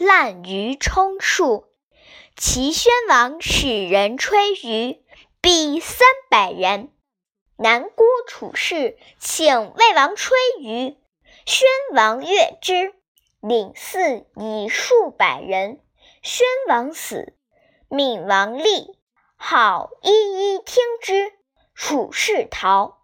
滥竽充数。齐宣王使人吹竽，必三百人。南郭楚士请魏王吹竽，宣王悦之，领四以数百人。宣王死，闵王立，好一一听之。楚士逃。